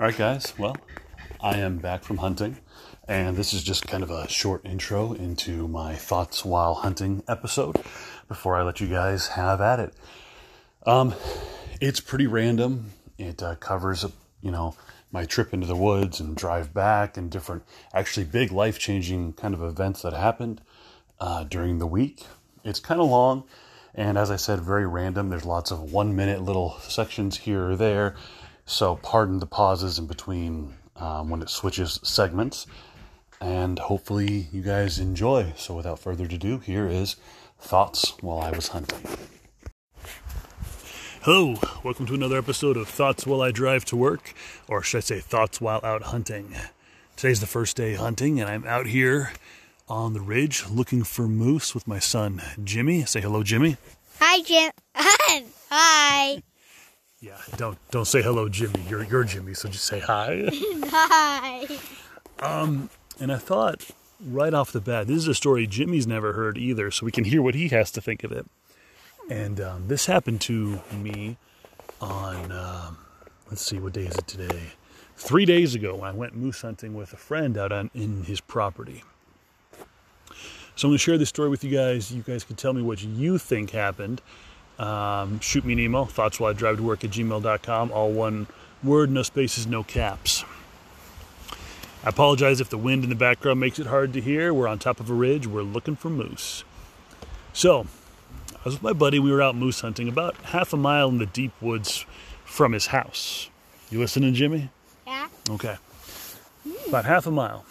All right, guys. Well, I am back from hunting, and this is just kind of a short intro into my thoughts while hunting episode before I let you guys have at it. Um, it's pretty random. It uh, covers, you know, my trip into the woods and drive back, and different, actually big life changing kind of events that happened uh, during the week. It's kind of long, and as I said, very random. There's lots of one minute little sections here or there so, pardon the pauses in between um, when it switches segments. And hopefully, you guys enjoy. So, without further ado, here is Thoughts While I Was Hunting. Hello, welcome to another episode of Thoughts While I Drive to Work, or should I say, Thoughts While Out Hunting. Today's the first day hunting, and I'm out here on the ridge looking for moose with my son, Jimmy. Say hello, Jimmy. Hi, Jim. Hi. Yeah, don't don't say hello, Jimmy. You're you're Jimmy, so just say hi. Hi. Um, and I thought right off the bat, this is a story Jimmy's never heard either, so we can hear what he has to think of it. And um, this happened to me on um, let's see, what day is it today? Three days ago, I went moose hunting with a friend out on in his property. So I'm going to share this story with you guys. You guys can tell me what you think happened um, shoot me an email, thoughts while I drive to work at gmail.com, all one word, no spaces, no caps. I apologize if the wind in the background makes it hard to hear. We're on top of a ridge, we're looking for moose. So, I was with my buddy, we were out moose hunting about half a mile in the deep woods from his house. You listening, Jimmy? Yeah. Okay. About half a mile.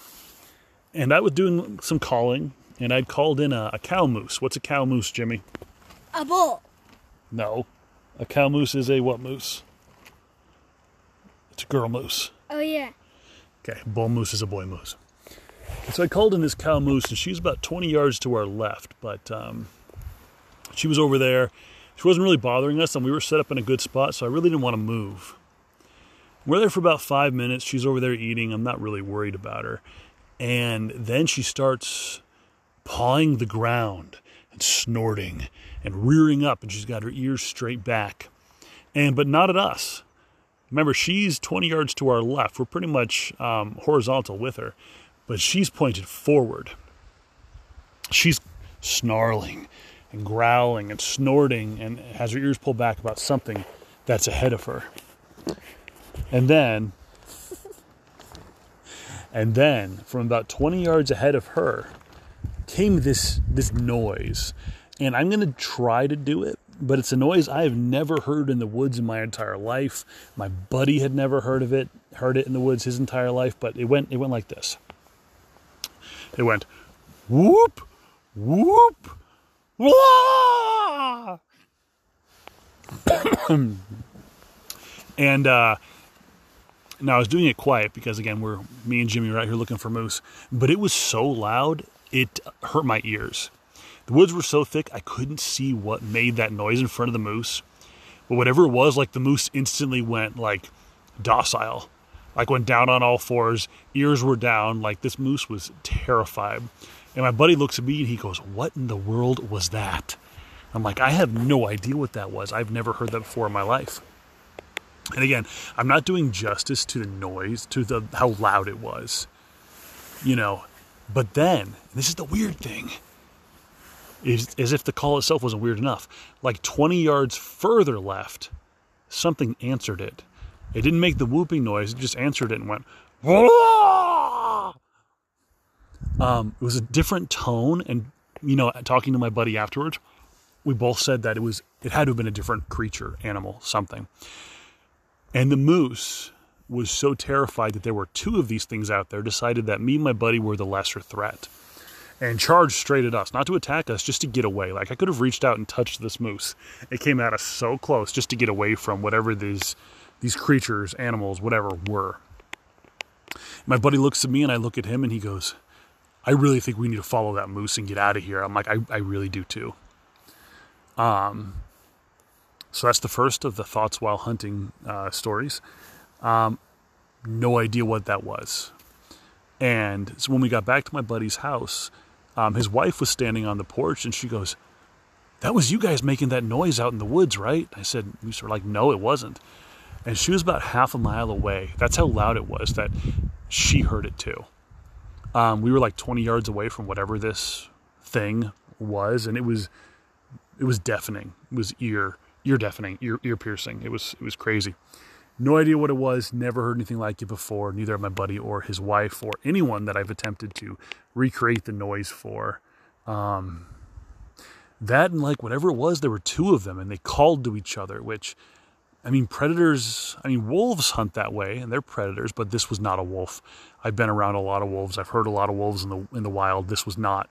And I was doing some calling, and I'd called in a, a cow moose. What's a cow moose, Jimmy? A bull. No. A cow moose is a what moose? It's a girl moose. Oh yeah. Okay, bull moose is a boy moose. So I called in this cow moose, and she's about 20 yards to our left, but um, she was over there. She wasn't really bothering us, and we were set up in a good spot, so I really didn't want to move. We're there for about five minutes. She's over there eating. I'm not really worried about her. And then she starts pawing the ground and snorting and rearing up, and she's got her ears straight back. And but not at us. Remember, she's 20 yards to our left. We're pretty much um, horizontal with her, but she's pointed forward. She's snarling and growling and snorting and has her ears pulled back about something that's ahead of her. And then, and then from about 20 yards ahead of her came this this noise and I'm going to try to do it, but it's a noise I have never heard in the woods in my entire life. My buddy had never heard of it, heard it in the woods his entire life, but it went it went like this. It went whoop whoop wah! and uh now I was doing it quiet because again we're me and Jimmy right here looking for moose, but it was so loud it hurt my ears. The woods were so thick I couldn't see what made that noise in front of the moose. But whatever it was, like the moose instantly went like docile, like went down on all fours, ears were down, like this moose was terrified. And my buddy looks at me and he goes, What in the world was that? I'm like, I have no idea what that was. I've never heard that before in my life. And again, I'm not doing justice to the noise, to the how loud it was. You know, but then, this is the weird thing as if the call itself wasn't weird enough. Like 20 yards further left, something answered it. It didn't make the whooping noise, it just answered it and went, um, it was a different tone. And, you know, talking to my buddy afterwards, we both said that it was, it had to have been a different creature, animal, something. And the moose was so terrified that there were two of these things out there, decided that me and my buddy were the lesser threat and charged straight at us, not to attack us, just to get away. Like I could have reached out and touched this moose. It came at us so close just to get away from whatever these these creatures, animals, whatever were. My buddy looks at me and I look at him and he goes, I really think we need to follow that moose and get out of here. I'm like, I, I really do too. Um, so that's the first of the thoughts while hunting uh, stories. Um, no idea what that was. And so when we got back to my buddy's house, um, his wife was standing on the porch and she goes, That was you guys making that noise out in the woods, right? I said, We were like, No, it wasn't. and she was about half a mile away. That's how loud it was that she heard it too. Um, we were like 20 yards away from whatever this thing was, and it was it was deafening. It was ear ear deafening, ear ear piercing. It was it was crazy. No idea what it was. Never heard anything like it before. Neither my buddy or his wife or anyone that I've attempted to recreate the noise for. Um, that and like whatever it was, there were two of them, and they called to each other. Which, I mean, predators. I mean, wolves hunt that way, and they're predators. But this was not a wolf. I've been around a lot of wolves. I've heard a lot of wolves in the in the wild. This was not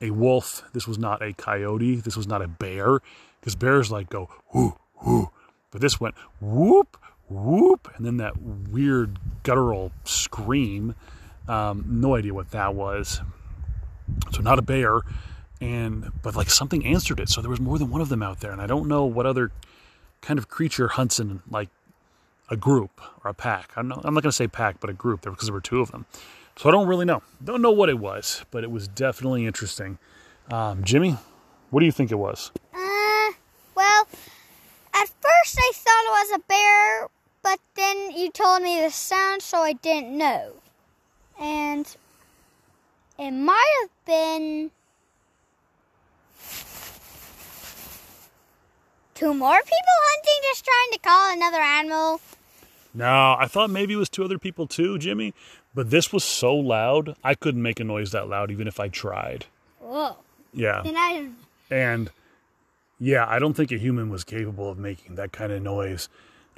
a wolf. This was not a coyote. This was not a bear. Because bears like go whoo whoo, but this went whoop whoop, and then that weird guttural scream. Um, no idea what that was. So not a bear, and but like something answered it. So there was more than one of them out there, and I don't know what other kind of creature hunts in like a group or a pack. I'm not, I'm not going to say pack, but a group there because there were two of them. So I don't really know. Don't know what it was, but it was definitely interesting. Um, Jimmy, what do you think it was? Uh, well, at first I thought it was a bear, but then you told me the sound, so I didn't know. And it might have been two more people hunting, just trying to call another animal. No, I thought maybe it was two other people too, Jimmy. But this was so loud, I couldn't make a noise that loud even if I tried. Whoa. Yeah. Then I And yeah, I don't think a human was capable of making that kind of noise.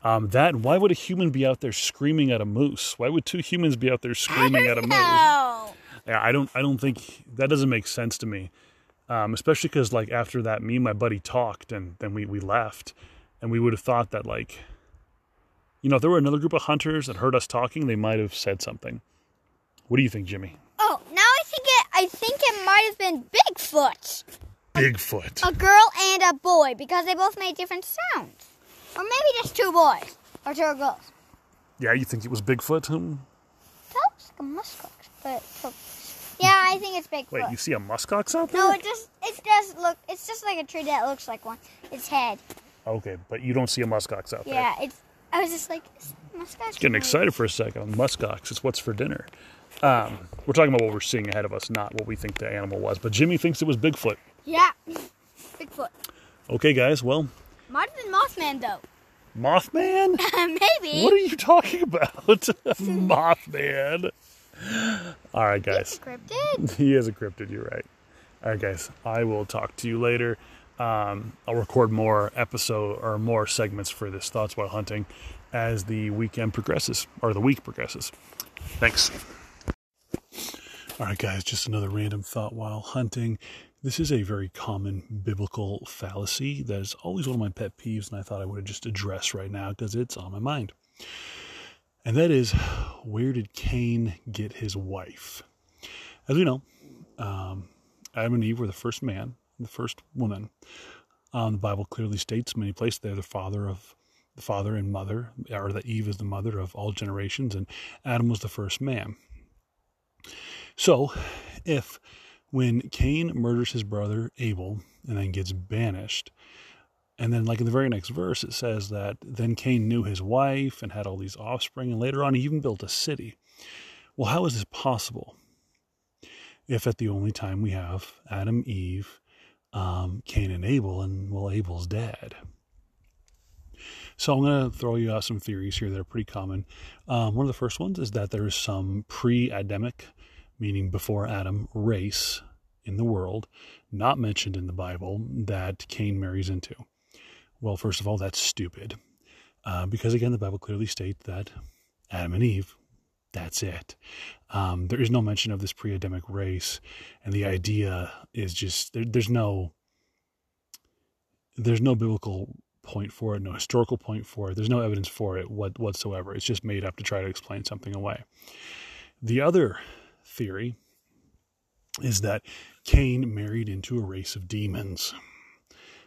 Um, that why would a human be out there screaming at a moose? Why would two humans be out there screaming at a moose? Yeah, I don't. I don't think that doesn't make sense to me. Um, especially because like after that, me and my buddy talked, and then we we left, and we would have thought that like, you know, if there were another group of hunters that heard us talking, they might have said something. What do you think, Jimmy? Oh, now I think it. I think it might have been Bigfoot, Bigfoot. a girl and a boy, because they both made different sounds, or maybe just two boys or two girls. Yeah, you think it was Bigfoot? Hmm? That looks like a muskox, but yeah, I think it's Bigfoot. Wait, you see a muskox out there? no, it just it does look. It's just like a tree that looks like one. Its head. Okay, but you don't see a muskox out there. Yeah, it's. I was just like muskox. Getting excited for a second. Muskox. It's what's for dinner. Um, we're talking about what we're seeing ahead of us, not what we think the animal was. But Jimmy thinks it was Bigfoot. Yeah, Bigfoot. Okay, guys. Well, Have been Mothman though. Mothman. maybe. What are you talking about? Mothman. All right, guys. Cryptid. He is a cryptid, you're right. All right, guys. I will talk to you later. Um, I'll record more episode or more segments for this Thoughts While Hunting as the weekend progresses or the week progresses. Thanks. All right, guys, just another random thought while hunting. This is a very common biblical fallacy that is always one of my pet peeves, and I thought I would just address right now because it's on my mind. And that is, where did Cain get his wife? As we know, um, Adam and Eve were the first man, the first woman. Um, the Bible clearly states many places they're the father of the father and mother, or that Eve is the mother of all generations, and Adam was the first man. So, if when Cain murders his brother Abel and then gets banished, and then, like in the very next verse, it says that then Cain knew his wife and had all these offspring, and later on he even built a city. Well, how is this possible? If at the only time we have Adam, Eve, um, Cain, and Abel, and well, Abel's dead. So I'm going to throw you out some theories here that are pretty common. Um, one of the first ones is that there is some pre-Adamic, meaning before Adam, race in the world, not mentioned in the Bible, that Cain marries into. Well, first of all, that's stupid. Uh, because again, the Bible clearly states that Adam and Eve, that's it. Um, there is no mention of this pre Adamic race. And the idea is just there, there's no there's no biblical point for it, no historical point for it. There's no evidence for it what, whatsoever. It's just made up to try to explain something away. The other theory is that Cain married into a race of demons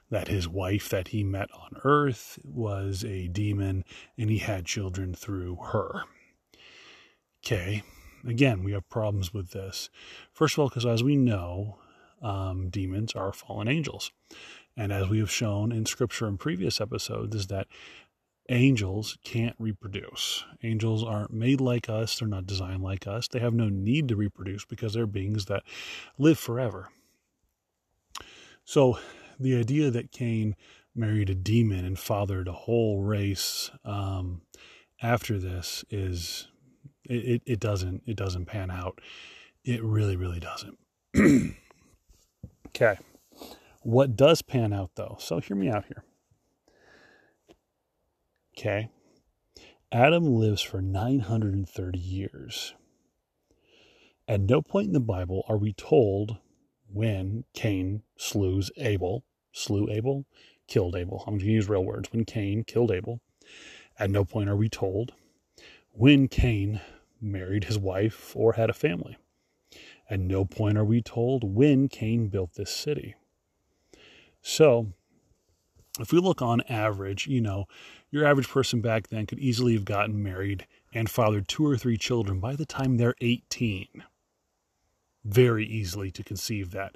that his wife that he met on earth was a demon and he had children through her. Okay, again, we have problems with this. First of all, because as we know, um, demons are fallen angels. And as we have shown in scripture in previous episodes, is that angels can't reproduce. Angels aren't made like us, they're not designed like us. They have no need to reproduce because they're beings that live forever. So the idea that Cain married a demon and fathered a whole race um, after this is it, it doesn't it doesn't pan out. It really, really doesn't. okay. What does pan out though? So hear me out here. Okay. Adam lives for 930 years. At no point in the Bible are we told when Cain slew Abel, slew Abel, killed Abel. I'm going to use real words. When Cain killed Abel. At no point are we told when Cain married his wife or had a family. At no point are we told when Cain built this city. So, if we look on average, you know, your average person back then could easily have gotten married and fathered two or three children by the time they're 18. Very easily to conceive that.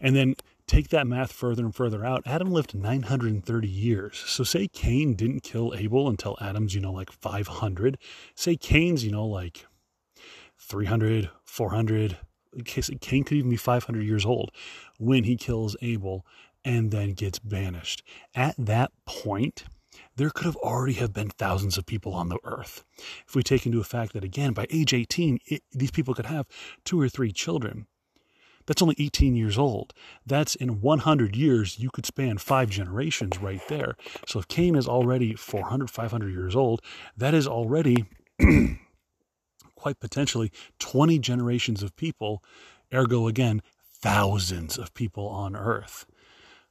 And then take that math further and further out. Adam lived 930 years. So say Cain didn't kill Abel until Adam's, you know, like 500. Say Cain's, you know, like 300, 400. Cain could even be 500 years old when he kills Abel and then gets banished. At that point, there could have already have been thousands of people on the earth. If we take into effect that again, by age 18, it, these people could have two or three children. That's only 18 years old. That's in 100 years, you could span five generations right there. So if Cain is already 400, 500 years old, that is already quite potentially 20 generations of people, ergo again, thousands of people on earth.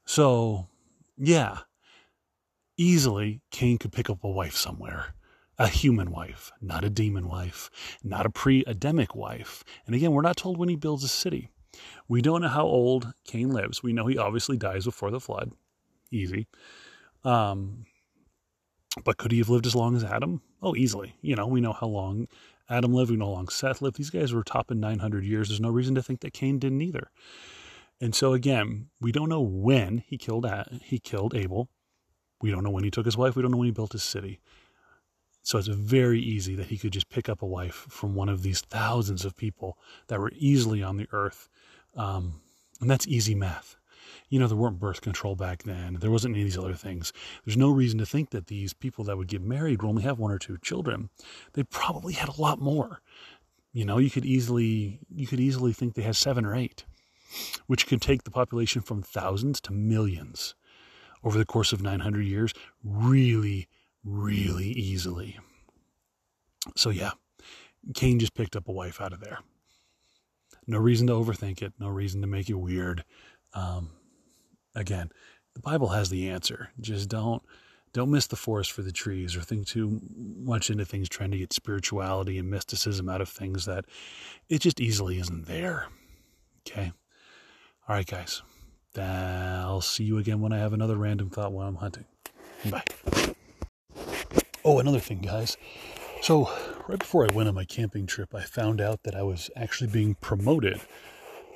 So, yeah, easily Cain could pick up a wife somewhere. A human wife, not a demon wife, not a pre Adamic wife. And again, we're not told when he builds a city. We don't know how old Cain lives. We know he obviously dies before the flood. Easy. Um, but could he have lived as long as Adam? Oh, easily. You know, we know how long Adam lived. We know how long Seth lived. These guys were topping 900 years. There's no reason to think that Cain didn't either. And so again, we don't know when he killed he killed Abel. We don't know when he took his wife. We don't know when he built his city. So it's very easy that he could just pick up a wife from one of these thousands of people that were easily on the earth. Um, and that's easy math. You know, there weren't birth control back then. There wasn't any of these other things. There's no reason to think that these people that would get married would only have one or two children. They probably had a lot more. You know, you could easily you could easily think they had seven or eight, which could take the population from thousands to millions over the course of 900 years really, really easily. So, yeah, Cain just picked up a wife out of there. No reason to overthink it, no reason to make it weird. Um, again, the Bible has the answer. Just don't don't miss the forest for the trees or think too much into things trying to get spirituality and mysticism out of things that it just easily isn't there. Okay. All right, guys. I'll see you again when I have another random thought while I'm hunting. Bye. Oh, another thing, guys. So, right before I went on my camping trip, I found out that I was actually being promoted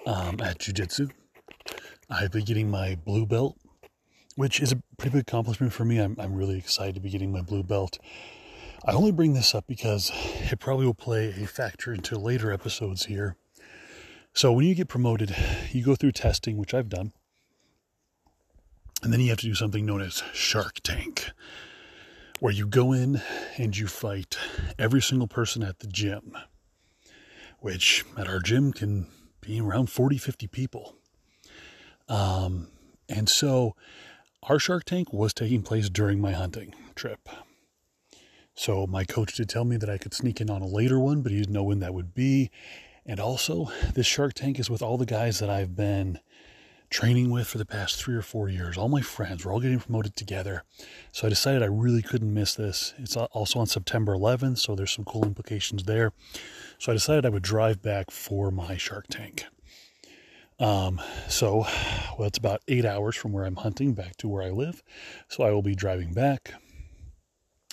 um, at Jiu Jitsu. I've been getting my blue belt, which is a pretty big accomplishment for me. I'm, I'm really excited to be getting my blue belt. I only bring this up because it probably will play a factor into later episodes here. So, when you get promoted, you go through testing, which I've done. And then you have to do something known as Shark Tank, where you go in and you fight every single person at the gym, which at our gym can be around 40, 50 people. Um, and so our Shark Tank was taking place during my hunting trip. So my coach did tell me that I could sneak in on a later one, but he didn't know when that would be. And also, this Shark Tank is with all the guys that I've been training with for the past three or four years. All my friends were all getting promoted together. So I decided I really couldn't miss this. It's also on September 11th, so there's some cool implications there. So I decided I would drive back for my Shark Tank. Um, so, well, it's about eight hours from where I'm hunting back to where I live. So I will be driving back,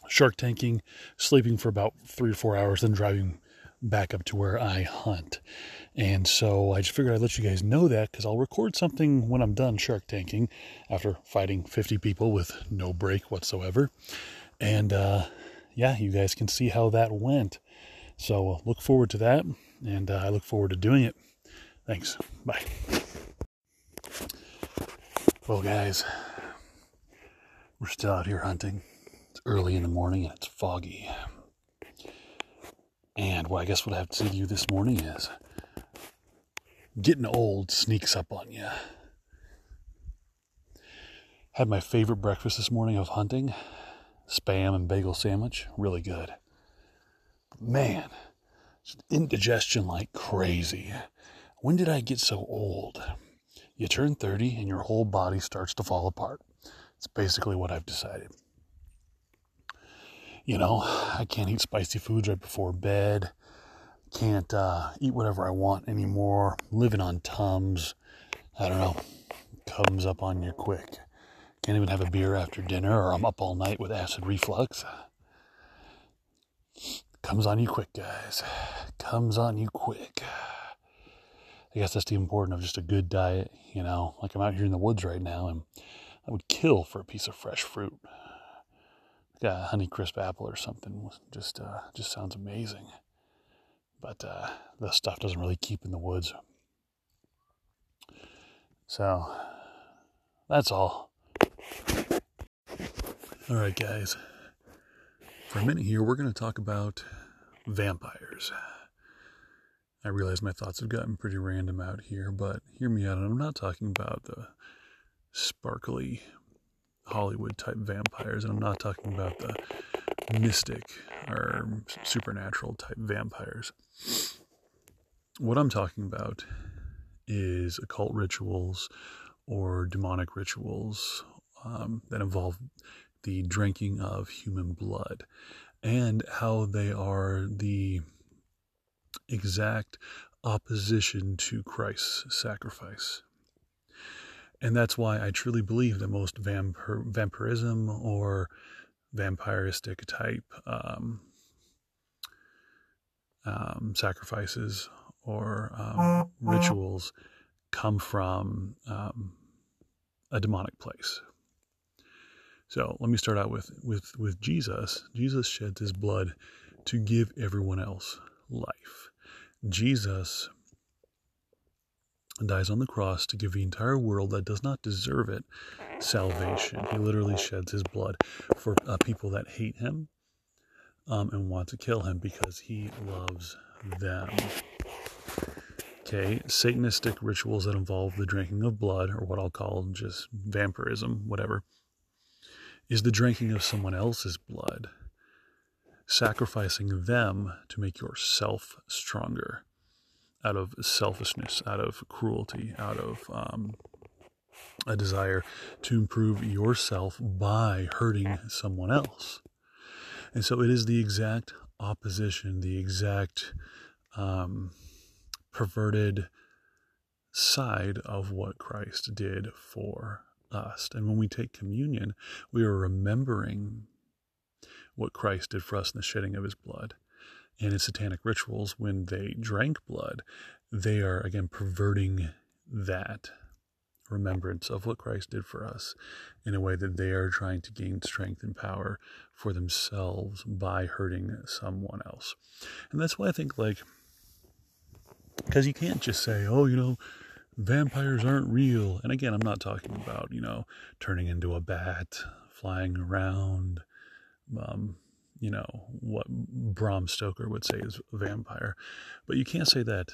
shark tanking, sleeping for about three or four hours, then driving back up to where I hunt. And so I just figured I'd let you guys know that because I'll record something when I'm done shark tanking after fighting 50 people with no break whatsoever. And uh, yeah, you guys can see how that went. So uh, look forward to that, and uh, I look forward to doing it. Thanks. Bye. Well, guys, we're still out here hunting. It's early in the morning and it's foggy. And well, I guess what I have to say to you this morning is getting old sneaks up on you. Had my favorite breakfast this morning of hunting spam and bagel sandwich. Really good. Man, indigestion like crazy. When did I get so old? You turn 30 and your whole body starts to fall apart. It's basically what I've decided. You know, I can't eat spicy foods right before bed. Can't uh, eat whatever I want anymore. Living on Tums. I don't know. Comes up on you quick. Can't even have a beer after dinner, or I'm up all night with acid reflux. Comes on you quick, guys. Comes on you quick. I guess that's the importance of just a good diet, you know. Like I'm out here in the woods right now and I would kill for a piece of fresh fruit. Like a honey crisp apple or something just uh, just sounds amazing. But uh, the stuff doesn't really keep in the woods. So that's all. All right, guys. For a minute here, we're going to talk about vampires. I realize my thoughts have gotten pretty random out here, but hear me out. I'm not talking about the sparkly Hollywood type vampires, and I'm not talking about the mystic or supernatural type vampires. What I'm talking about is occult rituals or demonic rituals um, that involve the drinking of human blood and how they are the exact opposition to Christ's sacrifice. And that's why I truly believe that most vampir- vampirism or vampiristic type um, um, sacrifices or um, rituals come from um, a demonic place. So let me start out with, with, with Jesus. Jesus sheds his blood to give everyone else life. Jesus dies on the cross to give the entire world that does not deserve it salvation. He literally sheds his blood for uh, people that hate him um, and want to kill him because he loves them. Okay, Satanistic rituals that involve the drinking of blood, or what I'll call just vampirism, whatever, is the drinking of someone else's blood sacrificing them to make yourself stronger out of selfishness, out of cruelty, out of um, a desire to improve yourself by hurting someone else. And so it is the exact opposition, the exact um, perverted side of what Christ did for us. And when we take communion, we are remembering what Christ did for us in the shedding of his blood. And in satanic rituals, when they drank blood, they are again perverting that remembrance of what Christ did for us in a way that they are trying to gain strength and power for themselves by hurting someone else. And that's why I think, like, because you can't just say, oh, you know, vampires aren't real. And again, I'm not talking about, you know, turning into a bat, flying around, um, you know, what Bram Stoker would say is a vampire. But you can't say that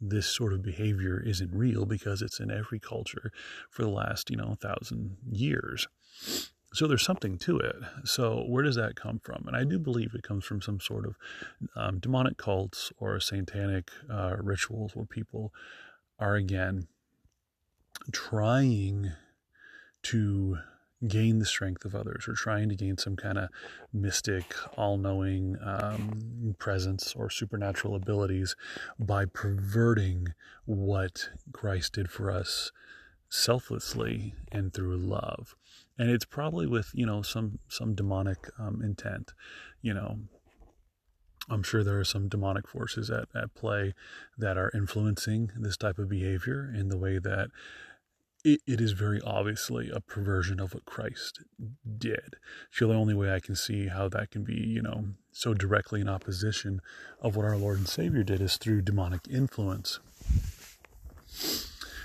this sort of behavior isn't real because it's in every culture for the last, you know, thousand years. So there's something to it. So where does that come from? And I do believe it comes from some sort of um, demonic cults or satanic uh, rituals where people are again trying to gain the strength of others or trying to gain some kind of mystic, all knowing um, presence or supernatural abilities by perverting what Christ did for us selflessly and through love. And it's probably with, you know, some, some demonic um, intent, you know. I'm sure there are some demonic forces at, at play that are influencing this type of behavior in the way that it, it is very obviously a perversion of what Christ did. So the only way I can see how that can be, you know, so directly in opposition of what our Lord and Savior did is through demonic influence.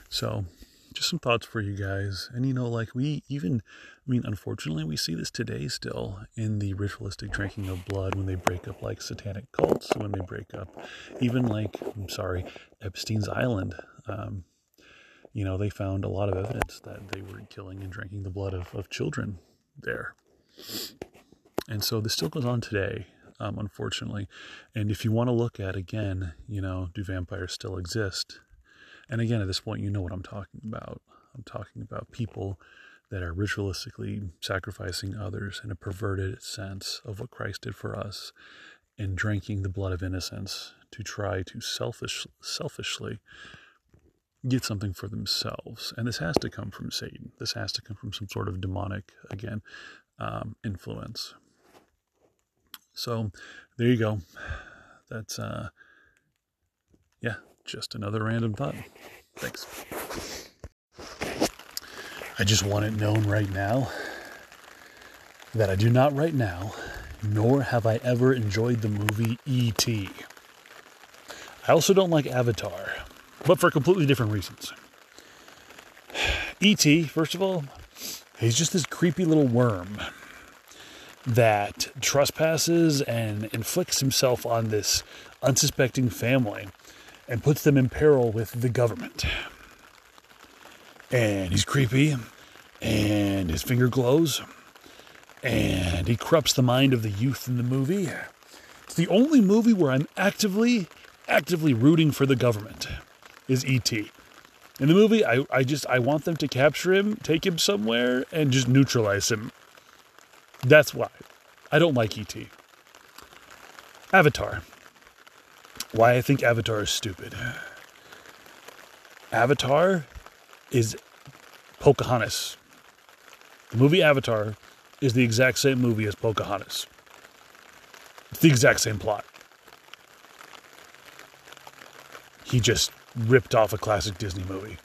So, just some thoughts for you guys. And you know, like we even, I mean, unfortunately, we see this today still in the ritualistic drinking of blood when they break up like satanic cults, when they break up, even like, I'm sorry, Epstein's Island. Um, you know, they found a lot of evidence that they were killing and drinking the blood of, of children there. And so this still goes on today, um, unfortunately. And if you want to look at again, you know, do vampires still exist? And again, at this point, you know what I'm talking about. I'm talking about people that are ritualistically sacrificing others in a perverted sense of what Christ did for us and drinking the blood of innocents to try to selfish, selfishly get something for themselves. And this has to come from Satan. This has to come from some sort of demonic, again, um, influence. So there you go. That's, uh, yeah, just another random thought. Thanks. I just want it known right now that I do not right now, nor have I ever enjoyed the movie E.T. I also don't like Avatar but for completely different reasons. E.T., first of all, he's just this creepy little worm that trespasses and inflicts himself on this unsuspecting family and puts them in peril with the government. And he's creepy, and his finger glows, and he corrupts the mind of the youth in the movie. It's the only movie where I'm actively, actively rooting for the government is E.T. In the movie, I, I just I want them to capture him, take him somewhere, and just neutralize him. That's why. I don't like E.T. Avatar. Why I think Avatar is stupid. Avatar is Pocahontas. The movie Avatar is the exact same movie as Pocahontas. It's the exact same plot. He just ripped off a classic Disney movie.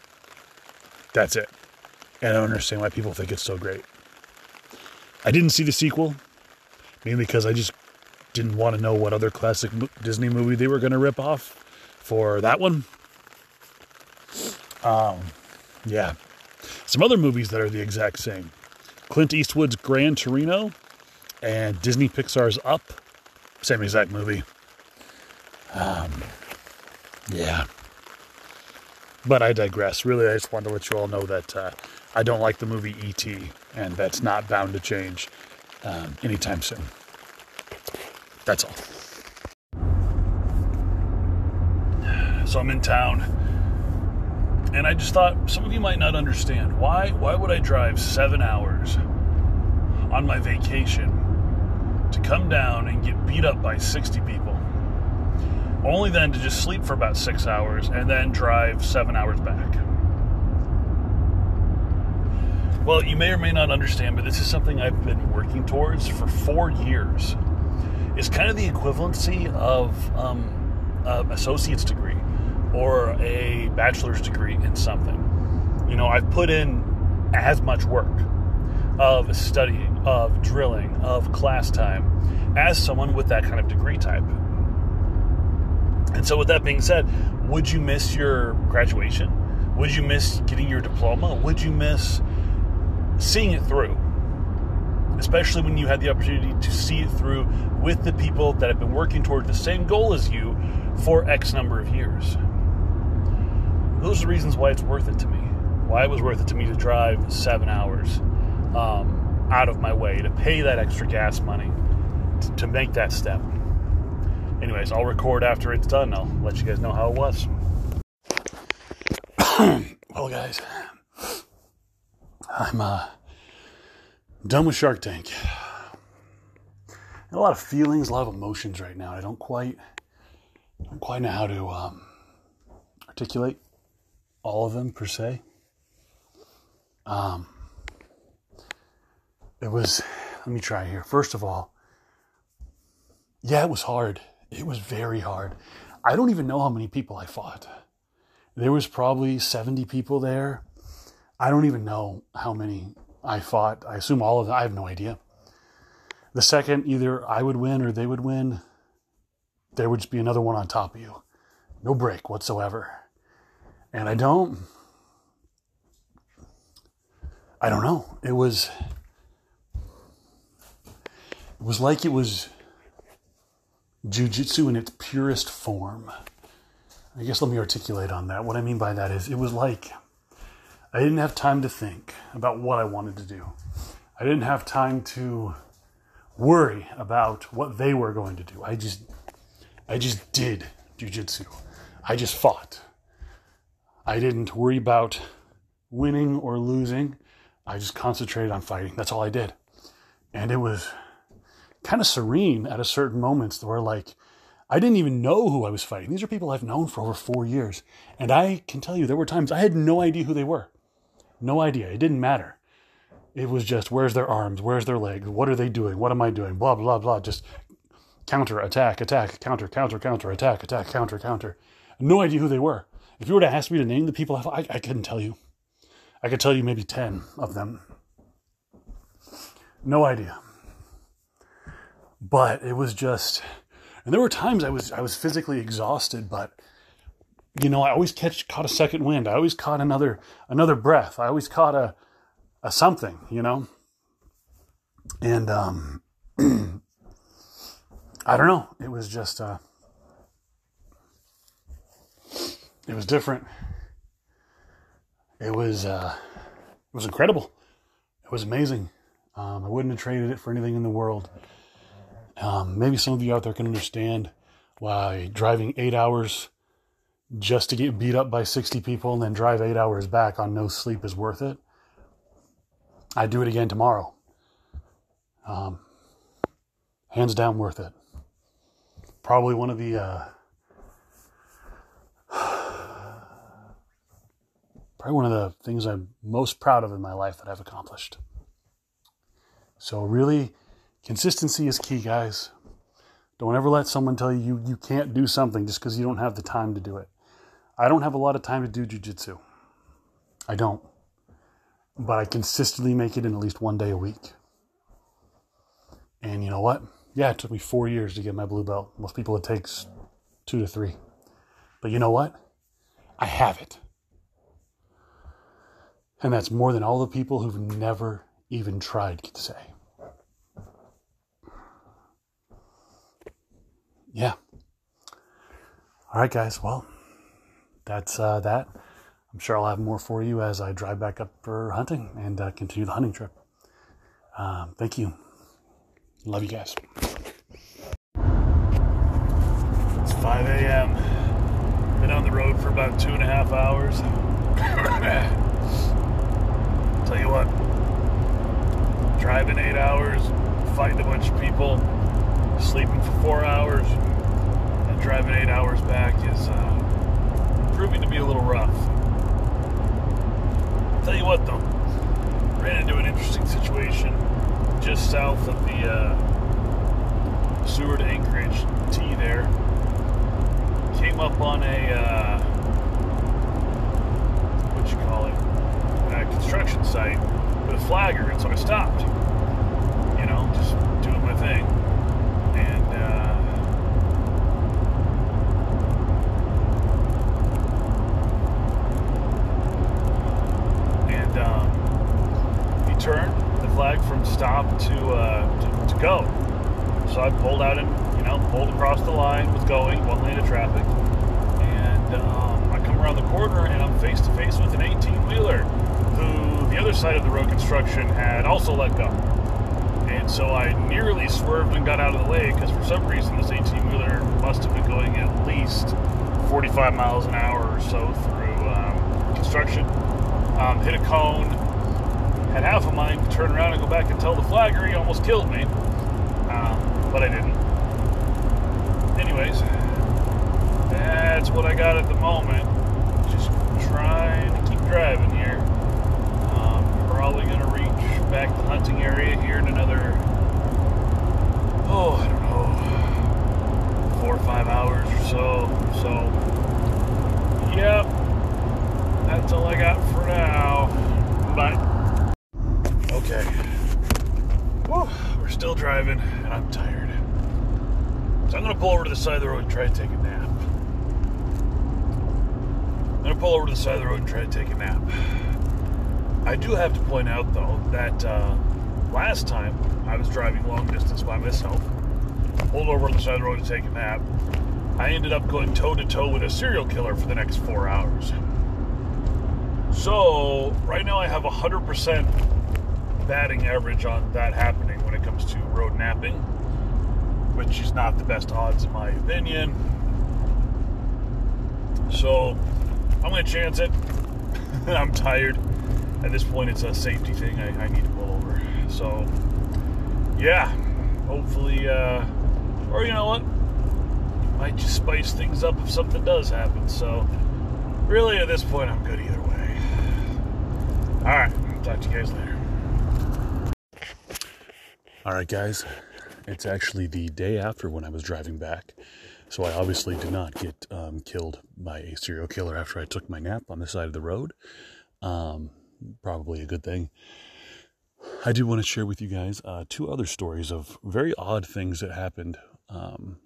That's it. And I don't understand why people think it's so great. I didn't see the sequel, mainly because I just didn't want to know what other classic Disney movie they were going to rip off for that one. Um, yeah. Some other movies that are the exact same Clint Eastwood's Gran Torino and Disney Pixar's Up, same exact movie. Um, yeah. But I digress. Really, I just wanted to let you all know that uh, I don't like the movie E.T., and that's not bound to change um, anytime soon. That's all. So I'm in town, and I just thought some of you might not understand why. Why would I drive seven hours on my vacation to come down and get beat up by 60 people? Only then to just sleep for about six hours and then drive seven hours back. Well, you may or may not understand, but this is something I've been working towards for four years. It's kind of the equivalency of um, an associate's degree or a bachelor's degree in something. You know, I've put in as much work of studying, of drilling, of class time as someone with that kind of degree type. And so, with that being said, would you miss your graduation? Would you miss getting your diploma? Would you miss seeing it through? Especially when you had the opportunity to see it through with the people that have been working toward the same goal as you for X number of years. Those are the reasons why it's worth it to me. Why it was worth it to me to drive seven hours um, out of my way to pay that extra gas money to, to make that step anyways, I'll record after it's done. I'll let you guys know how it was. well, guys, I'm uh, done with Shark Tank. A lot of feelings, a lot of emotions right now. I don't quite, don't quite know how to um, articulate all of them per se. Um, it was. Let me try here. First of all, yeah, it was hard. It was very hard. I don't even know how many people I fought. There was probably 70 people there. I don't even know how many I fought. I assume all of them. I have no idea. The second, either I would win or they would win, there would just be another one on top of you. No break whatsoever. And I don't. I don't know. It was. It was like it was jujitsu in its purest form. I guess let me articulate on that. What I mean by that is it was like I didn't have time to think about what I wanted to do. I didn't have time to worry about what they were going to do. I just I just did jujitsu. I just fought. I didn't worry about winning or losing. I just concentrated on fighting. That's all I did. And it was kind of serene at a certain moments where like I didn't even know who I was fighting. These are people I've known for over four years. And I can tell you there were times I had no idea who they were. No idea. It didn't matter. It was just where's their arms, where's their legs, what are they doing, what am I doing, blah blah blah. Just counter, attack, attack, counter, counter, counter, attack, attack, counter, counter. No idea who they were. If you were to ask me to name the people I, I couldn't tell you. I could tell you maybe 10 of them. No idea. But it was just, and there were times I was I was physically exhausted, but you know I always catch caught a second wind. I always caught another another breath. I always caught a a something, you know. And um, I don't know. It was just uh, it was different. It was uh, it was incredible. It was amazing. Um, I wouldn't have traded it for anything in the world. Um, maybe some of you out there can understand why driving eight hours just to get beat up by 60 people and then drive eight hours back on no sleep is worth it. I'd do it again tomorrow. Um, hands down worth it. Probably one of the uh, probably one of the things I'm most proud of in my life that I've accomplished. So, really, consistency is key, guys. Don't ever let someone tell you you, you can't do something just because you don't have the time to do it. I don't have a lot of time to do jujitsu. I don't. But I consistently make it in at least one day a week. And you know what? Yeah, it took me four years to get my blue belt. Most people it takes two to three. But you know what? I have it. And that's more than all the people who've never even tried could say. Yeah. All right, guys. Well, that's uh, that. I'm sure I'll have more for you as I drive back up for hunting and uh, continue the hunting trip. Um, thank you. Love you guys. It's 5 a.m. Been on the road for about two and a half hours. Tell you what, driving eight hours, fighting a bunch of people, sleeping for four hours, and driving eight hours back is uh, proving to be a little rough. Tell you what, though, ran into an interesting situation just south of the uh, Seward Anchorage T there. Came up on a uh, what you call it, a construction site with a flagger, and so I stopped. You know, just doing my thing, and. Uh, and um, he turned the flag from stop to, uh, to to go. So I pulled out and you know pulled across the line was going one lane of traffic, and um, I come around the corner and I'm face to face with an 18 wheeler who the other side of the road construction had also let go. And so I nearly swerved and got out of the way because for some reason this 18 wheeler must have been going at least 45 miles an hour or so through um, construction. Um, hit a cone, had half a mind to turn around and go back and tell the flagger he almost killed me, but I didn't. Anyways, that's what I got at the moment. Just trying to keep driving here. Um, probably going to reach back the hunting area here in another, oh, I don't know, four or five hours or so. So, yep, that's all I got for now. Bye. Okay. Whew, we're still driving, and I'm tired. So I'm going to pull over to the side of the road and try to take a nap. I'm going to pull over to the side of the road and try to take a nap. I do have to point out, though, that uh, last time I was driving long distance by myself, pulled over on the side of the road to take a nap, I ended up going toe to toe with a serial killer for the next four hours. So, right now I have 100% batting average on that happening when it comes to road napping, which is not the best odds in my opinion. So, I'm going to chance it. I'm tired. At this point, it's a safety thing. I, I need to pull over. So, yeah, hopefully, uh, or you know what? Might just spice things up if something does happen. So, really, at this point, I'm good either way. All right, talk to you guys later. All right, guys, it's actually the day after when I was driving back. So, I obviously did not get um, killed by a serial killer after I took my nap on the side of the road. Um, probably a good thing. I do want to share with you guys uh, two other stories of very odd things that happened um,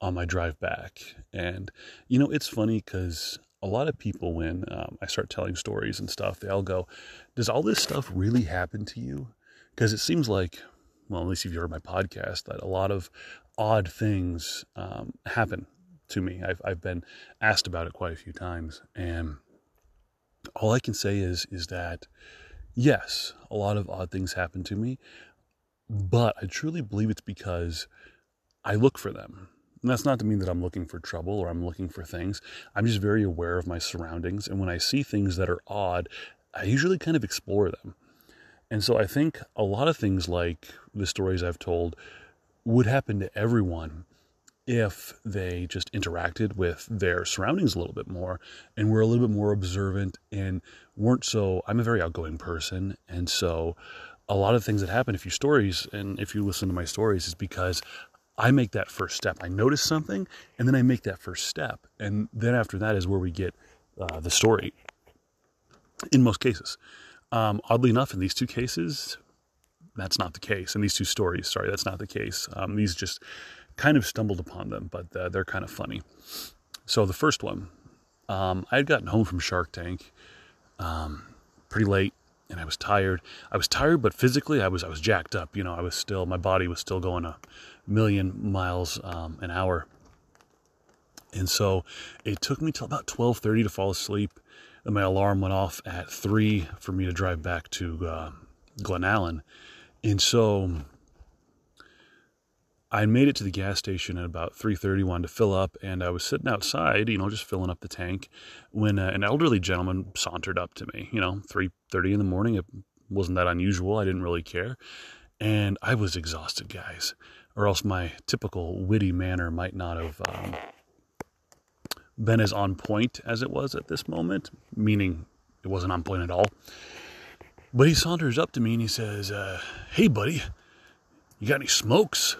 on my drive back. And, you know, it's funny because a lot of people, when um, I start telling stories and stuff, they all go, Does all this stuff really happen to you? Because it seems like, well, at least if you heard my podcast, that a lot of odd things um, happen to me. I've, I've been asked about it quite a few times. And all I can say is, is that, yes, a lot of odd things happen to me, but I truly believe it's because I look for them. And that's not to mean that I'm looking for trouble or I'm looking for things. I'm just very aware of my surroundings. And when I see things that are odd, I usually kind of explore them. And so I think a lot of things like the stories I've told would happen to everyone if they just interacted with their surroundings a little bit more and were a little bit more observant and weren't so. I'm a very outgoing person. And so a lot of things that happen if you stories and if you listen to my stories is because I make that first step. I notice something and then I make that first step. And then after that is where we get uh, the story in most cases. Um, oddly enough, in these two cases, that's not the case. In these two stories, sorry, that's not the case. Um, these just kind of stumbled upon them, but uh, they're kind of funny. So the first one, um, I had gotten home from Shark Tank um, pretty late, and I was tired. I was tired, but physically, I was I was jacked up. You know, I was still my body was still going a million miles um, an hour, and so it took me till about twelve thirty to fall asleep. My alarm went off at three for me to drive back to uh, Glennallen, and so I made it to the gas station at about 3:30, wanted to fill up, and I was sitting outside, you know, just filling up the tank, when uh, an elderly gentleman sauntered up to me. You know, 3:30 in the morning. It wasn't that unusual. I didn't really care, and I was exhausted, guys, or else my typical witty manner might not have um, been as on point as it was at this moment. Meaning, it wasn't on point at all. But he saunters up to me and he says, uh, "Hey, buddy, you got any smokes?"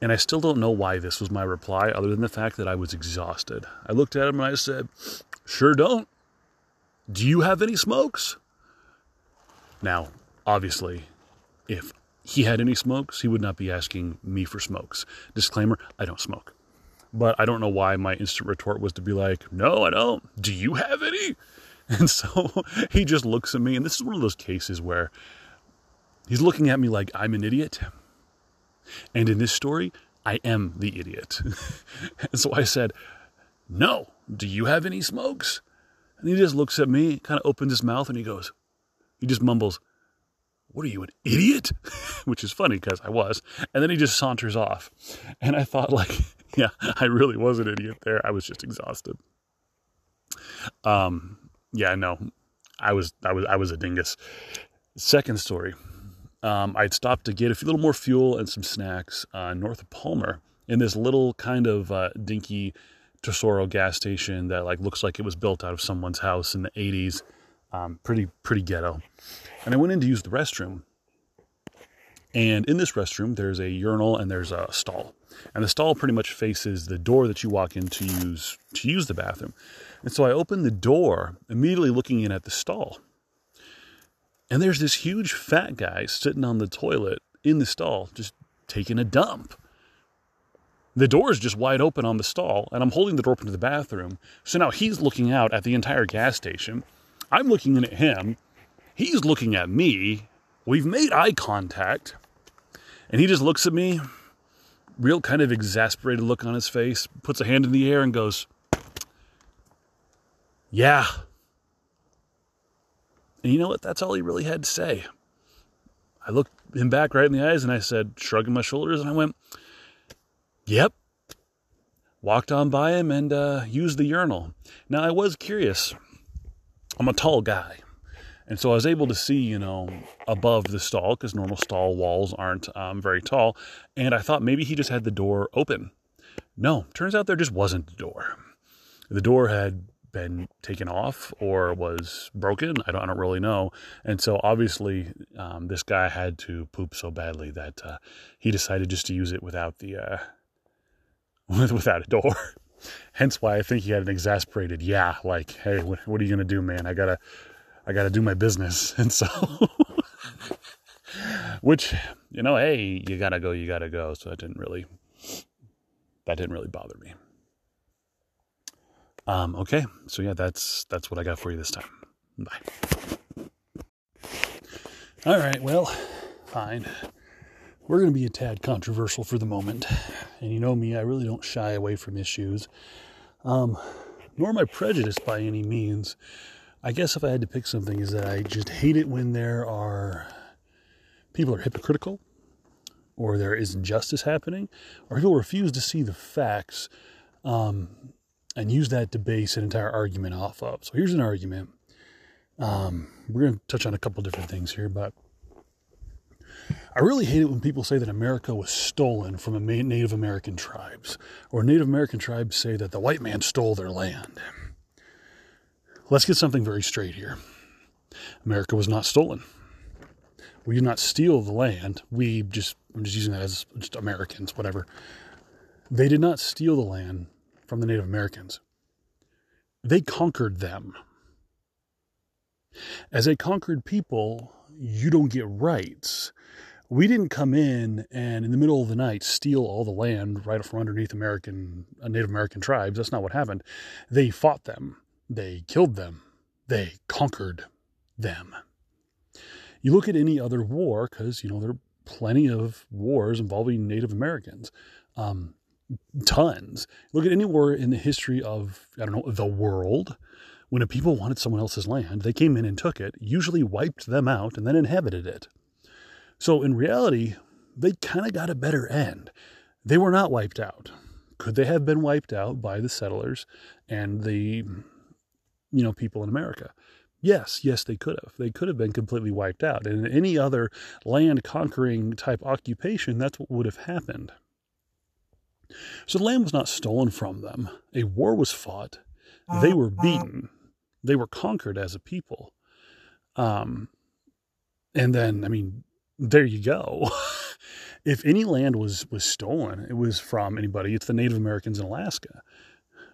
And I still don't know why this was my reply, other than the fact that I was exhausted. I looked at him and I said, Sure don't. Do you have any smokes? Now, obviously, if he had any smokes, he would not be asking me for smokes. Disclaimer I don't smoke. But I don't know why my instant retort was to be like, No, I don't. Do you have any? And so he just looks at me, and this is one of those cases where he's looking at me like I'm an idiot and in this story, I am the idiot. and so I said, No, do you have any smokes? And he just looks at me, kind of opens his mouth, and he goes, He just mumbles, What are you, an idiot? Which is funny because I was. And then he just saunters off. And I thought, like, yeah, I really was an idiot there. I was just exhausted. Um, yeah, no, I was, I was, I was a dingus. Second story um, I'd stopped to get a little more fuel and some snacks uh, north of Palmer in this little kind of uh, dinky Tesoro gas station that like looks like it was built out of someone's house in the 80s. Um, pretty pretty ghetto. And I went in to use the restroom, And in this restroom, there's a urinal and there's a stall. And the stall pretty much faces the door that you walk in to use to use the bathroom. And so I open the door, immediately looking in at the stall. And there's this huge fat guy sitting on the toilet in the stall, just taking a dump. The door is just wide open on the stall, and I'm holding the door open to the bathroom. So now he's looking out at the entire gas station. I'm looking in at him. He's looking at me. We've made eye contact. And he just looks at me, real kind of exasperated look on his face, puts a hand in the air and goes, Yeah. And you know what? That's all he really had to say. I looked him back right in the eyes and I said, shrugging my shoulders, and I went, Yep. Walked on by him and uh, used the urinal. Now, I was curious. I'm a tall guy. And so I was able to see, you know, above the stall because normal stall walls aren't um, very tall. And I thought maybe he just had the door open. No, turns out there just wasn't a door. The door had been taken off or was broken. I don't, I don't really know. And so obviously, um, this guy had to poop so badly that uh, he decided just to use it without the uh, without a door. Hence why I think he had an exasperated yeah, like, hey, what, what are you gonna do, man? I gotta, I gotta do my business. And so, which you know, hey, you gotta go, you gotta go. So that didn't really, that didn't really bother me. Um, okay, so yeah, that's that's what I got for you this time. Bye. All right, well, fine. We're going to be a tad controversial for the moment, and you know me, I really don't shy away from issues. Um, nor am I prejudiced by any means. I guess if I had to pick something, is that I just hate it when there are people are hypocritical, or there is injustice happening, or people refuse to see the facts. Um, and use that to base an entire argument off of. So here's an argument. Um, we're going to touch on a couple different things here, but I really hate it when people say that America was stolen from Native American tribes, or Native American tribes say that the white man stole their land. Let's get something very straight here. America was not stolen. We did not steal the land. We just, I'm just using that as just Americans, whatever. They did not steal the land from the Native Americans. They conquered them. As a conquered people, you don't get rights. We didn't come in and in the middle of the night steal all the land right from underneath American uh, Native American tribes. That's not what happened. They fought them. They killed them. They conquered them. You look at any other war, because you know there are plenty of wars involving Native Americans. Um, tons. Look at any war in the history of, I don't know, the world. When a people wanted someone else's land, they came in and took it, usually wiped them out, and then inhabited it. So in reality, they kind of got a better end. They were not wiped out. Could they have been wiped out by the settlers and the, you know, people in America? Yes, yes, they could have. They could have been completely wiped out. And in any other land conquering type occupation, that's what would have happened. So the land was not stolen from them. A war was fought. They were uh-huh. beaten. They were conquered as a people. Um, and then, I mean, there you go. if any land was was stolen, it was from anybody. It's the Native Americans in Alaska.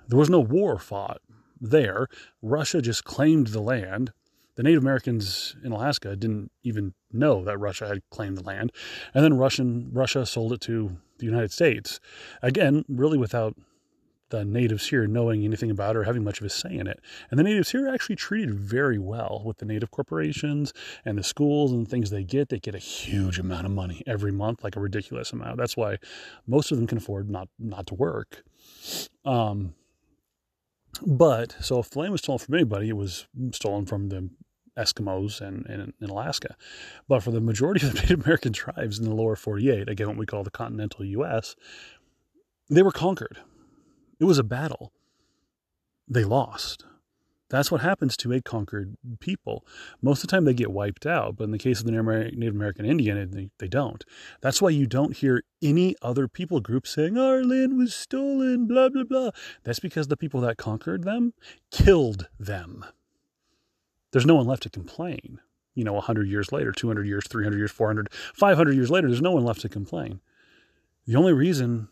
There was no war fought there. Russia just claimed the land. The Native Americans in Alaska didn't even know that Russia had claimed the land, and then Russian Russia sold it to the United States. Again, really without the natives here knowing anything about it or having much of a say in it. And the natives here actually treated very well with the native corporations and the schools and things they get. They get a huge amount of money every month, like a ridiculous amount. That's why most of them can afford not not to work. Um, but so if the land was stolen from anybody, it was stolen from the Eskimos and, in Alaska. But for the majority of the Native American tribes in the lower 48, again, what we call the continental U.S., they were conquered. It was a battle. They lost. That's what happens to a conquered people. Most of the time they get wiped out, but in the case of the Native American Indian, they don't. That's why you don't hear any other people group saying, our land was stolen, blah, blah, blah. That's because the people that conquered them killed them there's no one left to complain. you know, 100 years later, 200 years, 300 years, 400, 500 years later, there's no one left to complain. The only reason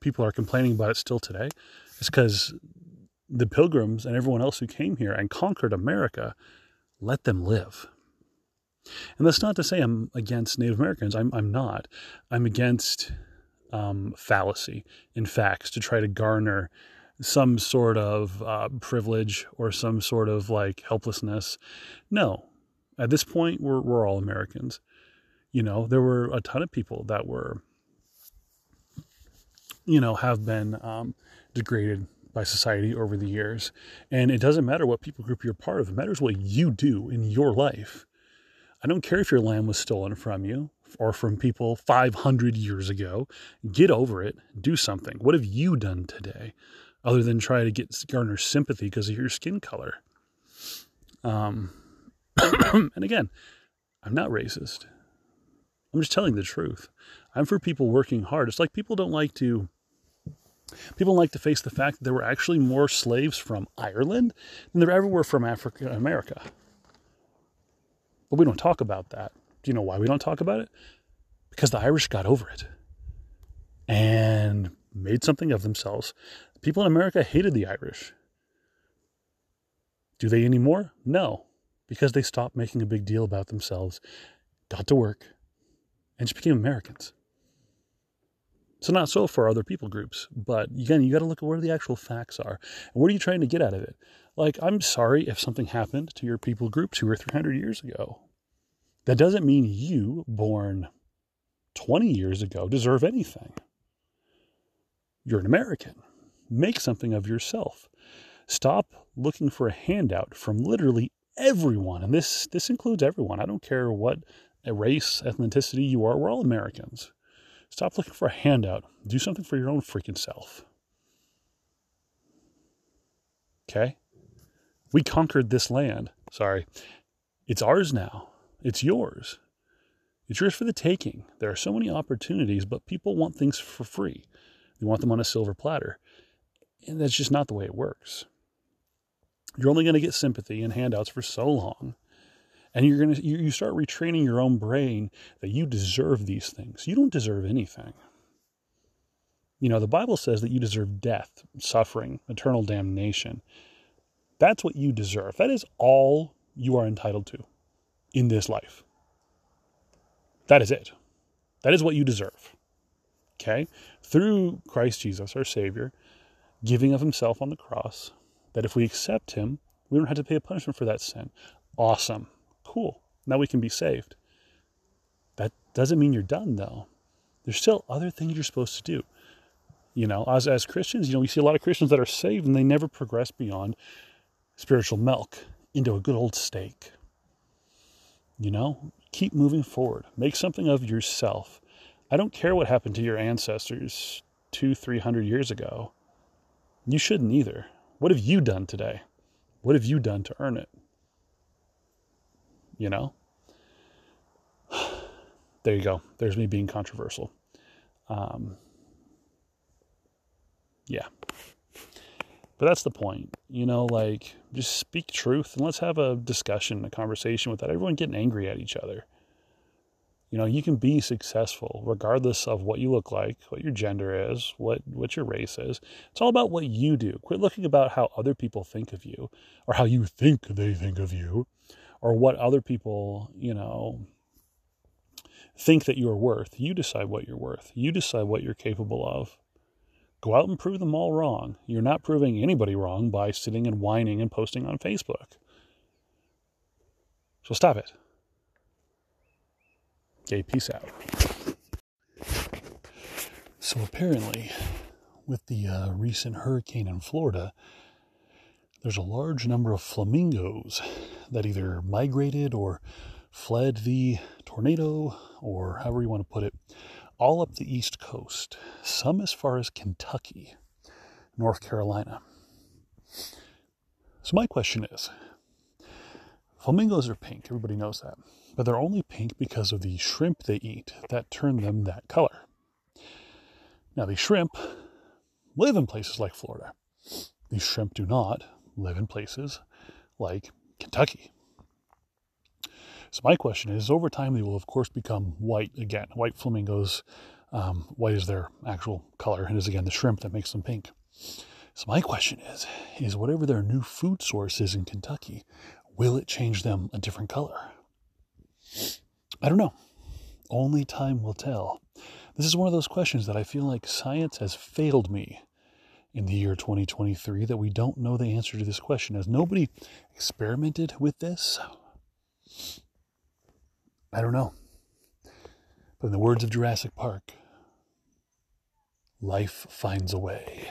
people are complaining about it still today is because the pilgrims and everyone else who came here and conquered America let them live. And that's not to say I'm against Native Americans. I'm, I'm not. I'm against um, fallacy in facts to try to garner some sort of uh, privilege or some sort of like helplessness. No, at this point, we're, we're all Americans. You know, there were a ton of people that were, you know, have been um, degraded by society over the years. And it doesn't matter what people group you're part of, it matters what you do in your life. I don't care if your land was stolen from you or from people 500 years ago. Get over it. Do something. What have you done today other than try to get garner sympathy because of your skin color? Um, and again, I'm not racist. I'm just telling the truth. I'm for people working hard. It's like people don't like to people like to face the fact that there were actually more slaves from Ireland than there ever were from Africa and America. But we don't talk about that. Do you know why we don't talk about it? Because the Irish got over it and made something of themselves. People in America hated the Irish. Do they anymore? No because they stopped making a big deal about themselves, got to work, and just became Americans. So not so for other people groups, but again, you got to look at where the actual facts are. And what are you trying to get out of it? Like, I'm sorry if something happened to your people group two or three hundred years ago. That doesn't mean you, born 20 years ago, deserve anything. You're an American. Make something of yourself. Stop looking for a handout from literally everyone, and this this includes everyone. I don't care what race, ethnicity you are. We're all Americans. Stop looking for a handout. Do something for your own freaking self. Okay? We conquered this land. Sorry. It's ours now. It's yours. It's yours for the taking. There are so many opportunities, but people want things for free. They want them on a silver platter. And that's just not the way it works. You're only going to get sympathy and handouts for so long. And you're going to you start retraining your own brain that you deserve these things. You don't deserve anything. You know, the Bible says that you deserve death, suffering, eternal damnation. That's what you deserve. That is all you are entitled to in this life. That is it. That is what you deserve. Okay? Through Christ Jesus, our Savior, giving of Himself on the cross, that if we accept him, we don't have to pay a punishment for that sin. Awesome. Cool. Now we can be saved. That doesn't mean you're done, though. There's still other things you're supposed to do. You know, as, as Christians, you know, we see a lot of Christians that are saved and they never progress beyond spiritual milk into a good old steak. You know, keep moving forward. Make something of yourself. I don't care what happened to your ancestors two, three hundred years ago. You shouldn't either. What have you done today? What have you done to earn it? You know? There you go. There's me being controversial. Um, yeah. But that's the point. You know, like, just speak truth and let's have a discussion, a conversation without everyone getting angry at each other. You know, you can be successful regardless of what you look like, what your gender is, what, what your race is. It's all about what you do. Quit looking about how other people think of you or how you think they think of you or what other people, you know, think that you're worth. You decide what you're worth. You decide what you're capable of. Go out and prove them all wrong. You're not proving anybody wrong by sitting and whining and posting on Facebook. So stop it. Okay, peace out. So apparently, with the uh, recent hurricane in Florida, there's a large number of flamingos that either migrated or fled the tornado, or however you want to put it, all up the East Coast, some as far as Kentucky, North Carolina. So, my question is flamingos are pink, everybody knows that but they're only pink because of the shrimp they eat that turn them that color. Now, the shrimp live in places like Florida. These shrimp do not live in places like Kentucky. So my question is, over time they will of course become white again. White flamingos, um, white is their actual color, and is again the shrimp that makes them pink. So my question is, is whatever their new food source is in Kentucky, will it change them a different color? I don't know. Only time will tell. This is one of those questions that I feel like science has failed me in the year 2023 that we don't know the answer to this question. Has nobody experimented with this? I don't know. But in the words of Jurassic Park, life finds a way.